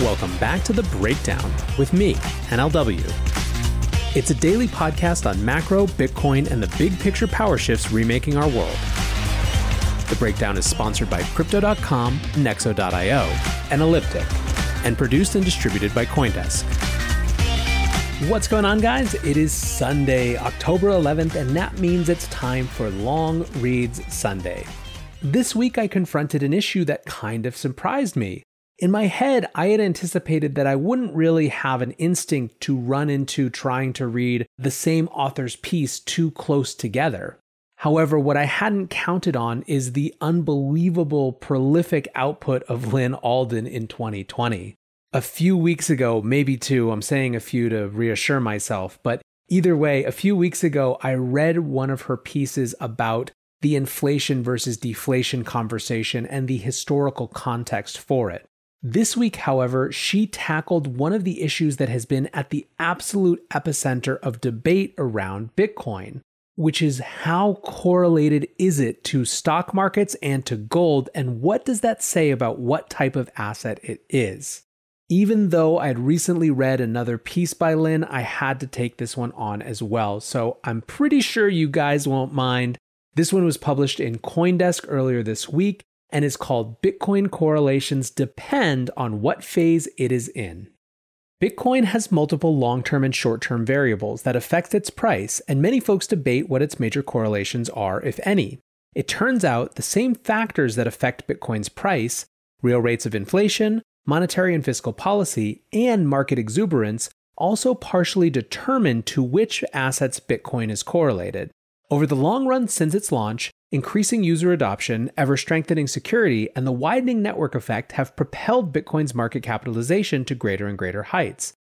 Welcome back to The Breakdown with me, NLW. It's a daily podcast on macro, Bitcoin, and the big picture power shifts remaking our world. The Breakdown is sponsored by Crypto.com, Nexo.io, and Elliptic and produced and distributed by Coindesk. What's going on, guys? It is Sunday, October 11th, and that means it's time for Long Reads Sunday. This week, I confronted an issue that kind of surprised me. In my head, I had anticipated that I wouldn't really have an instinct to run into trying to read the same author's piece too close together. However, what I hadn't counted on is the unbelievable prolific output of Lyn Alden in 2020. A few weeks ago, maybe two, I'm saying a few to reassure myself, but either way, a few weeks ago, I read one of her pieces about the inflation versus deflation conversation and the historical context for it. This week, however, she tackled one of the issues that has been at the absolute epicenter of debate around Bitcoin which is how correlated is it to stock markets and to gold, and what does that say about what type of asset it is? Even though I'd recently read another piece by Lyn, I had to take this one on as well, so I'm pretty sure you guys won't mind. This one was published in Coindesk earlier this week and is called Bitcoin Correlations Depend on What Phase It Is In. Bitcoin has multiple long term and short term variables that affect its price, and many folks debate what its major correlations are, if any. It turns out the same factors that affect Bitcoin's price real rates of inflation, monetary and fiscal policy, and market exuberance also partially determine to which assets Bitcoin is correlated. Over the long run since its launch, increasing user adoption, ever strengthening security, and the widening network effect have propelled Bitcoin's market capitalization to greater and greater heights.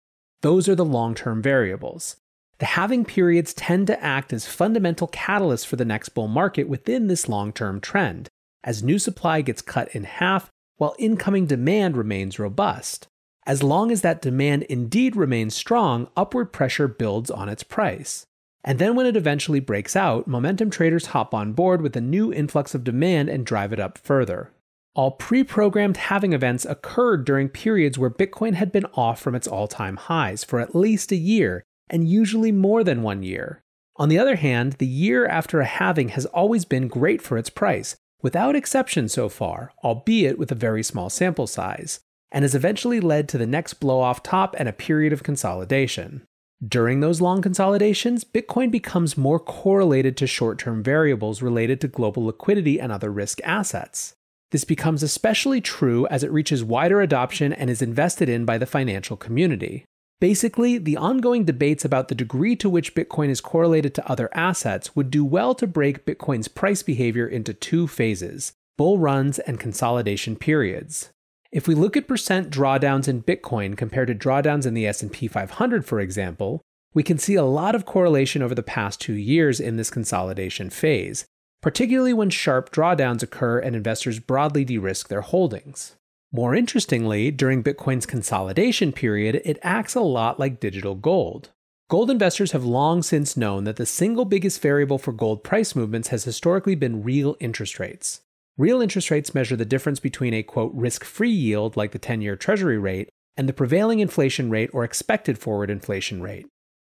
Those are the long term variables. The halving periods tend to act as fundamental catalysts for the next bull market within this long term trend, as new supply gets cut in half while incoming demand remains robust. As long as that demand indeed remains strong, upward pressure builds on its price. And then when it eventually breaks out, momentum traders hop on board with a new influx of demand and drive it up further. All pre programmed halving events occurred during periods where Bitcoin had been off from its all time highs for at least a year, and usually more than one year. On the other hand, the year after a halving has always been great for its price, without exception so far, albeit with a very small sample size, and has eventually led to the next blow off top and a period of consolidation. During those long consolidations, Bitcoin becomes more correlated to short term variables related to global liquidity and other risk assets. This becomes especially true as it reaches wider adoption and is invested in by the financial community. Basically, the ongoing debates about the degree to which Bitcoin is correlated to other assets would do well to break Bitcoin's price behavior into two phases bull runs and consolidation periods. If we look at percent drawdowns in Bitcoin compared to drawdowns in the S&P 500 for example, we can see a lot of correlation over the past 2 years in this consolidation phase, particularly when sharp drawdowns occur and investors broadly de-risk their holdings. More interestingly, during Bitcoin's consolidation period, it acts a lot like digital gold. Gold investors have long since known that the single biggest variable for gold price movements has historically been real interest rates. Real interest rates measure the difference between a quote risk free yield, like the 10 year Treasury rate, and the prevailing inflation rate or expected forward inflation rate.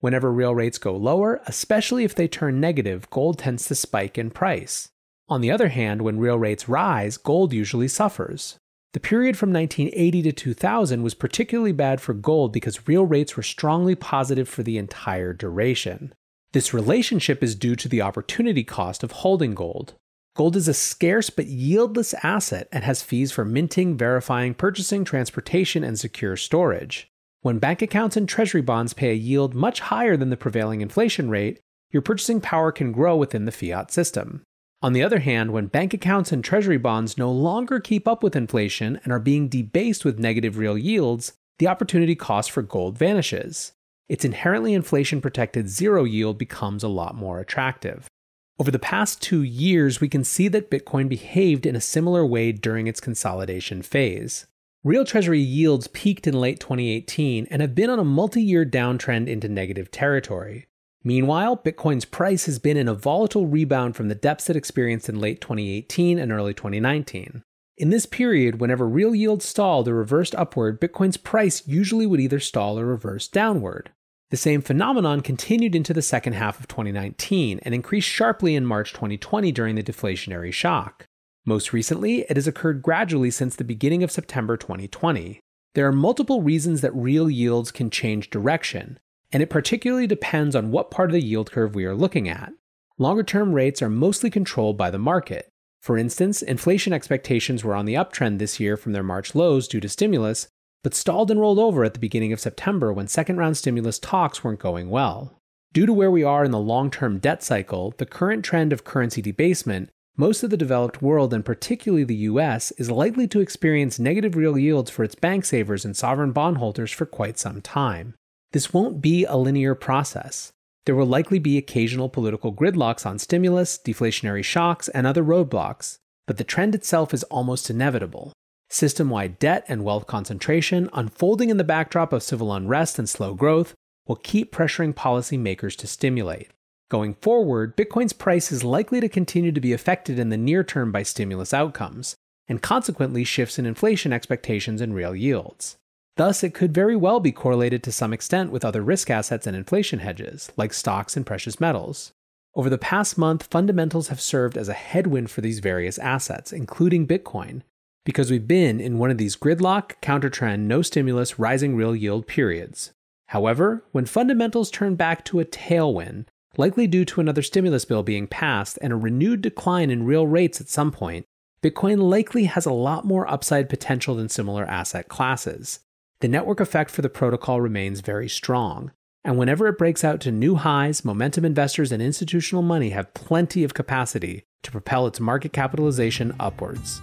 Whenever real rates go lower, especially if they turn negative, gold tends to spike in price. On the other hand, when real rates rise, gold usually suffers. The period from 1980 to 2000 was particularly bad for gold because real rates were strongly positive for the entire duration. This relationship is due to the opportunity cost of holding gold. Gold is a scarce but yieldless asset and has fees for minting, verifying, purchasing, transportation, and secure storage. When bank accounts and treasury bonds pay a yield much higher than the prevailing inflation rate, your purchasing power can grow within the fiat system. On the other hand, when bank accounts and treasury bonds no longer keep up with inflation and are being debased with negative real yields, the opportunity cost for gold vanishes. Its inherently inflation protected zero yield becomes a lot more attractive. Over the past two years, we can see that Bitcoin behaved in a similar way during its consolidation phase. Real Treasury yields peaked in late 2018 and have been on a multi year downtrend into negative territory. Meanwhile, Bitcoin's price has been in a volatile rebound from the depths it experienced in late 2018 and early 2019. In this period, whenever real yields stalled or reversed upward, Bitcoin's price usually would either stall or reverse downward. The same phenomenon continued into the second half of 2019 and increased sharply in March 2020 during the deflationary shock. Most recently, it has occurred gradually since the beginning of September 2020. There are multiple reasons that real yields can change direction, and it particularly depends on what part of the yield curve we are looking at. Longer term rates are mostly controlled by the market. For instance, inflation expectations were on the uptrend this year from their March lows due to stimulus, but stalled and rolled over at the beginning of September when second round stimulus talks weren't going well. Due to where we are in the long term debt cycle, the current trend of currency debasement, most of the developed world, and particularly the US, is likely to experience negative real yields for its bank savers and sovereign bondholders for quite some time. This won't be a linear process. There will likely be occasional political gridlocks on stimulus, deflationary shocks, and other roadblocks, but the trend itself is almost inevitable. System wide debt and wealth concentration, unfolding in the backdrop of civil unrest and slow growth, will keep pressuring policymakers to stimulate. Going forward, Bitcoin's price is likely to continue to be affected in the near term by stimulus outcomes, and consequently shifts in inflation expectations and real yields. Thus, it could very well be correlated to some extent with other risk assets and inflation hedges, like stocks and precious metals. Over the past month, fundamentals have served as a headwind for these various assets, including Bitcoin, because we've been in one of these gridlock, countertrend, no stimulus, rising real yield periods. However, when fundamentals turn back to a tailwind, likely due to another stimulus bill being passed and a renewed decline in real rates at some point, Bitcoin likely has a lot more upside potential than similar asset classes the network effect for the protocol remains very strong. And whenever it breaks out to new highs, momentum investors and institutional money have plenty of capacity to propel its market capitalization upwards.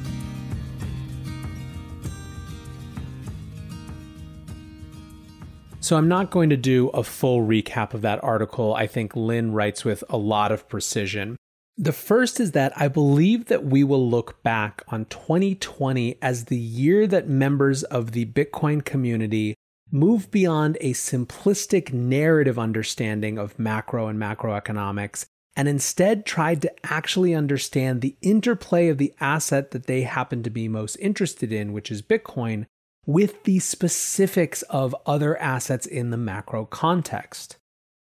So I'm not going to do a full recap of that article. I think Lyn writes with a lot of precision. The first is that I believe that we will look back on 2020 as the year that members of the Bitcoin community move beyond a simplistic narrative understanding of macro and macroeconomics and instead tried to actually understand the interplay of the asset that they happen to be most interested in, which is Bitcoin, with the specifics of other assets in the macro context.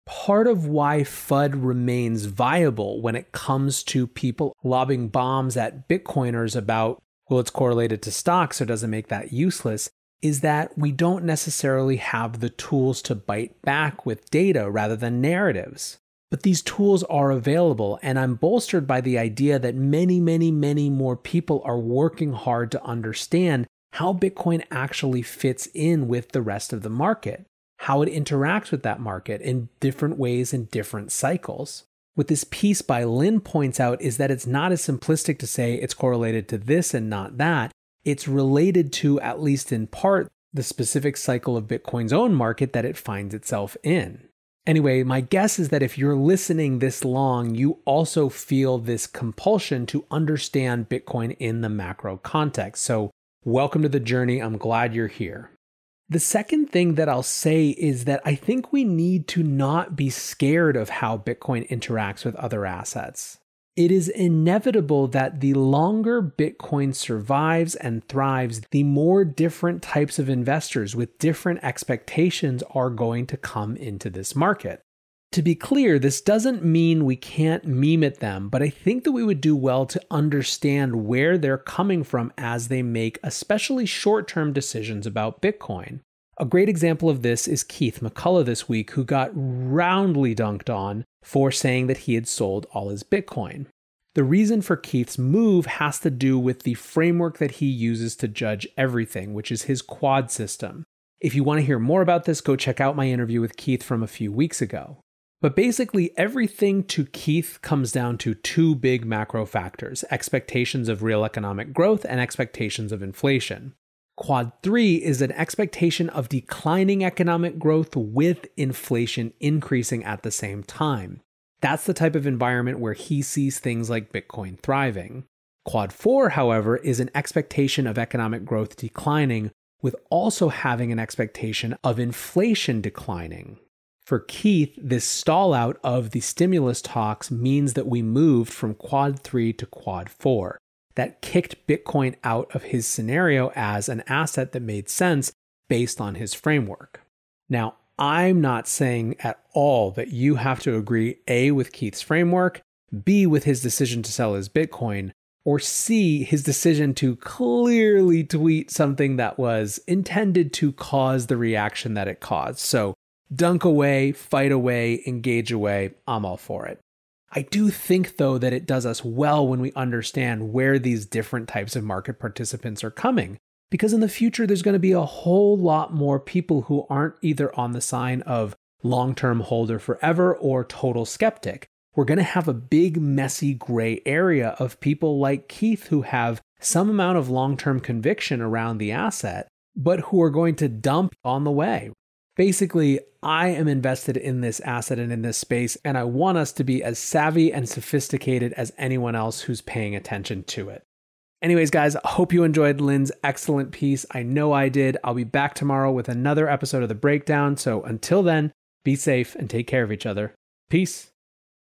Part of why FUD remains viable when it comes to people lobbing bombs at Bitcoiners about, well, it's correlated to stocks, so it doesn't make that useless, is that we don't necessarily have the tools to bite back with data rather than narratives. But these tools are available, and I'm bolstered by the idea that many, many, many more people are working hard to understand how Bitcoin actually fits in with the rest of the market, how it interacts with that market in different ways in different cycles. What this piece by Lyn points out is that it's not as simplistic to say it's correlated to this and not that it's related to, at least in part, the specific cycle of Bitcoin's own market that it finds itself in. Anyway, my guess is that if you're listening this long, you also feel this compulsion to understand Bitcoin in the macro context. So, welcome to the journey. I'm glad you're here. The second thing that I'll say is that I think we need to not be scared of how Bitcoin interacts with other assets it is inevitable that the longer Bitcoin survives and thrives, the more different types of investors with different expectations are going to come into this market. To be clear, this doesn't mean we can't meme at them, but I think that we would do well to understand where they're coming from as they make especially short term decisions about Bitcoin. A great example of this is Keith McCullough this week, who got roundly dunked on for saying that he had sold all his Bitcoin. The reason for Keith's move has to do with the framework that he uses to judge everything, which is his quad system. If you want to hear more about this, go check out my interview with Keith from a few weeks ago. But basically, everything to Keith comes down to two big macro factors expectations of real economic growth and expectations of inflation. Quad 3 is an expectation of declining economic growth with inflation increasing at the same time. That's the type of environment where he sees things like Bitcoin thriving. Quad 4, however, is an expectation of economic growth declining, with also having an expectation of inflation declining. For Keith, this stall out of the stimulus talks means that we moved from Quad 3 to Quad 4 that kicked Bitcoin out of his scenario as an asset that made sense based on his framework. Now, I'm not saying at all that you have to agree A with Keith's framework, B with his decision to sell his Bitcoin, or C his decision to clearly tweet something that was intended to cause the reaction that it caused. So, dunk away, fight away, engage away, I'm all for it. I do think, though, that it does us well when we understand where these different types of market participants are coming. Because in the future, there's going to be a whole lot more people who aren't either on the sign of long term holder forever or total skeptic. We're going to have a big, messy gray area of people like Keith who have some amount of long term conviction around the asset, but who are going to dump on the way. Basically, I am invested in this asset and in this space, and I want us to be as savvy and sophisticated as anyone else who's paying attention to it. Anyways, guys, hope you enjoyed Lyn's excellent piece. I know I did. I'll be back tomorrow with another episode of The Breakdown. So until then, be safe and take care of each other. Peace.